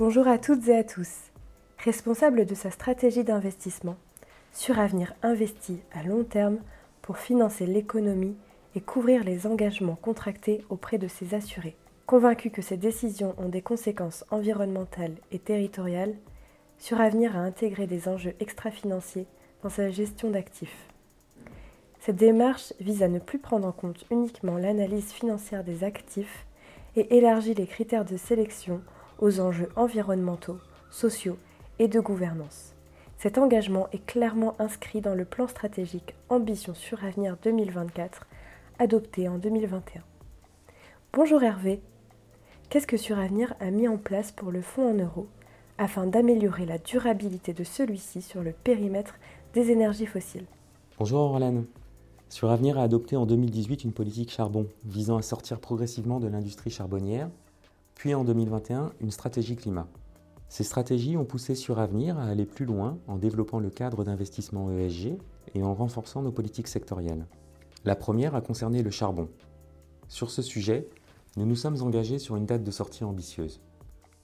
Bonjour à toutes et à tous. Responsable de sa stratégie d'investissement, Suravenir investit à long terme pour financer l'économie et couvrir les engagements contractés auprès de ses assurés. Convaincu que ces décisions ont des conséquences environnementales et territoriales, Suravenir a intégré des enjeux extra-financiers dans sa gestion d'actifs. Cette démarche vise à ne plus prendre en compte uniquement l'analyse financière des actifs et élargit les critères de sélection aux enjeux environnementaux, sociaux et de gouvernance. Cet engagement est clairement inscrit dans le plan stratégique Ambition sur Avenir 2024, adopté en 2021. Bonjour Hervé. Qu'est-ce que Suravenir a mis en place pour le fonds en euros afin d'améliorer la durabilité de celui-ci sur le périmètre des énergies fossiles? Bonjour Orlane. Suravenir a adopté en 2018 une politique charbon visant à sortir progressivement de l'industrie charbonnière, puis en 2021 une stratégie climat. Ces stratégies ont poussé Suravenir à aller plus loin en développant le cadre d'investissement ESG et en renforçant nos politiques sectorielles. La première a concerné le charbon. Sur ce sujet, nous nous sommes engagés sur une date de sortie ambitieuse.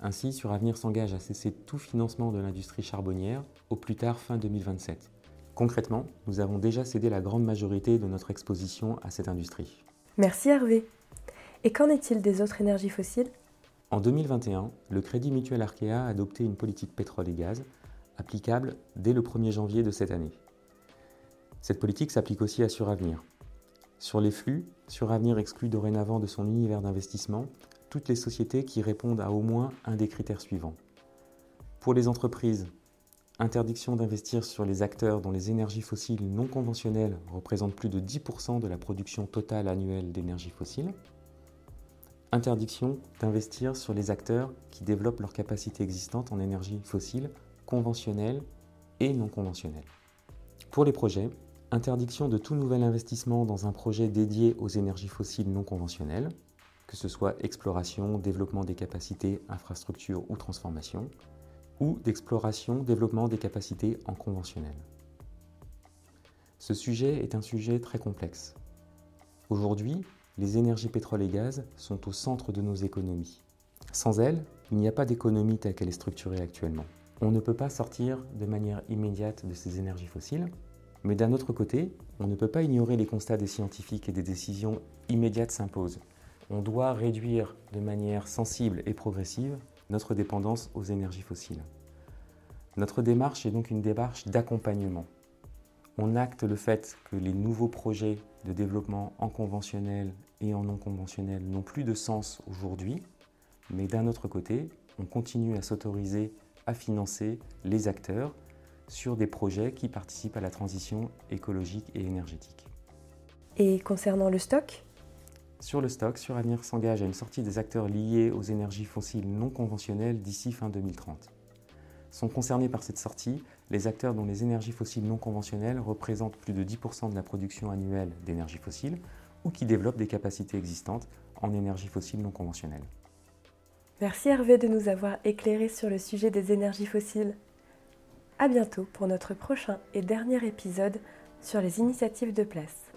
Ainsi, Suravenir s'engage à cesser tout financement de l'industrie charbonnière au plus tard fin 2027. Concrètement, nous avons déjà cédé la grande majorité de notre exposition à cette industrie. Merci Hervé. Et qu'en est-il des autres énergies fossiles? En 2021, le Crédit Mutuel Arkea a adopté une politique pétrole et gaz applicable dès le 1er janvier de cette année. Cette politique s'applique aussi à Suravenir. Sur les flux, Suravenir exclut dorénavant de son univers d'investissement toutes les sociétés qui répondent à au moins un des critères suivants. Pour les entreprises, interdiction d'investir sur les acteurs dont les énergies fossiles non conventionnelles représentent plus de 10% de la production totale annuelle d'énergie fossile, interdiction d'investir sur les acteurs qui développent leurs capacités existantes en énergie fossile conventionnelle et non conventionnelle. Pour les projets, interdiction de tout nouvel investissement dans un projet dédié aux énergies fossiles non conventionnelles, que ce soit exploration, développement des capacités, infrastructures ou transformation, ou d'exploration, développement des capacités en conventionnel. Ce sujet est un sujet très complexe. Aujourd'hui, les énergies pétrole et gaz sont au centre de nos économies. Sans elles, il n'y a pas d'économie telle qu'elle est structurée actuellement. On ne peut pas sortir de manière immédiate de ces énergies fossiles, mais d'un autre côté, on ne peut pas ignorer les constats des scientifiques et des décisions immédiates s'imposent. On doit réduire de manière sensible et progressive notre dépendance aux énergies fossiles. Notre démarche est donc une démarche d'accompagnement. On acte le fait que les nouveaux projets de développement en conventionnel et en non conventionnel n'ont plus de sens aujourd'hui, mais d'un autre côté, on continue à s'autoriser à financer les acteurs sur des projets qui participent à la transition écologique et énergétique. Et concernant le stock? Sur le stock, Suravenir s'engage à une sortie des acteurs liés aux énergies fossiles non conventionnelles d'ici fin 2030. Sont concernés par cette sortie les acteurs dont les énergies fossiles non conventionnelles représentent plus de 10% de la production annuelle d'énergie fossile ou qui développent des capacités existantes en énergie fossile non conventionnelle. Merci Hervé de nous avoir éclairé sur le sujet des énergies fossiles. À bientôt pour notre prochain et dernier épisode sur les initiatives de place.